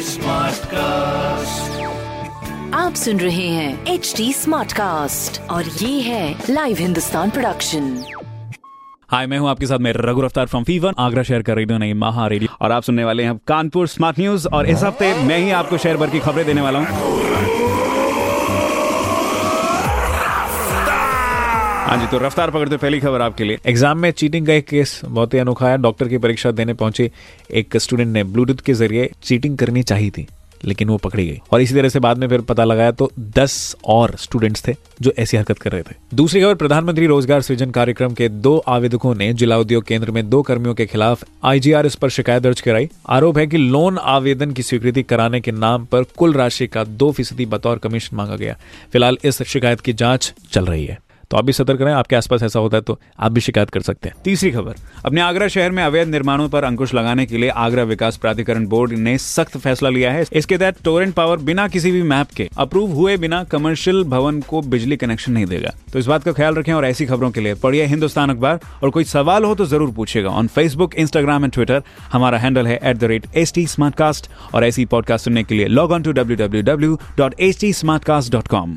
Smart cast आप सुन रहे हैं एच डी स्मार्ट कास्ट और ये है लाइव हिंदुस्तान प्रोडक्शन हाय मैं हूँ आपके साथ मैं रघु रफ्तार फ्रॉम फीवन आगरा शहर का रेडियो नहीं महा रेडियो और आप सुनने वाले हैं कानपुर स्मार्ट न्यूज़ और इस हफ़्ते मैं ही आपको शहर भर की खबरें देने वाला हूँ। हाँ जी तो रफ्तार पकड़ते पहली खबर आपके लिए। एग्ज़ाम में चीटिंग का एक केस बहुत ही अनोखा है। डॉक्टर की परीक्षा देने पहुँचे एक स्टूडेंट ने ब्लूटूथ के ज़रिए चीटिंग करनी चाहिए थी, लेकिन वो पकड़ी गई। और इसी तरह से बाद में फिर पता लगाया तो 10 और स्टूडेंट्स थे जो ऐसी हरकत कर रहे थे। दूसरी खबर, प्रधानमंत्री रोज़गार सृजन कार्यक्रम के दो आवेदकों ने जिला उद्योग केंद्र में दो कर्मियों के खिलाफ इस पर शिकायत दर्ज कराई। आरोप है कि लोन आवेदन की स्वीकृति कराने के नाम पर कुल राशि का दो फ़ीसदी बतौर कमीशन मांगा गया। फ़िलहाल इस शिकायत की जाँच चल रही है। तो आप भी सतर्क रहें, आपके आसपास ऐसा होता है तो आप भी शिकायत कर सकते हैं। तीसरी खबर, अपने आगरा शहर में अवैध निर्माणों पर अंकुश लगाने के लिए आगरा विकास प्राधिकरण बोर्ड ने सख्त फैसला लिया है। इसके तहत टोरेंट पावर बिना किसी भी मैप के, अप्रूव हुए बिना कमर्शियल भवन को बिजली कनेक्शन नहीं देगा। तो इस बात का ख्याल रखें और ऐसी खबरों के लिए पढ़िए हिंदुस्तान अखबार। और कोई सवाल हो तो ज़रूर पूछेगा on Facebook Instagram and Twitter हमारा हैंडल है एट और ऐसी पॉडकास्ट सुनने के लिए log on to W W W dot H T smartcast dot com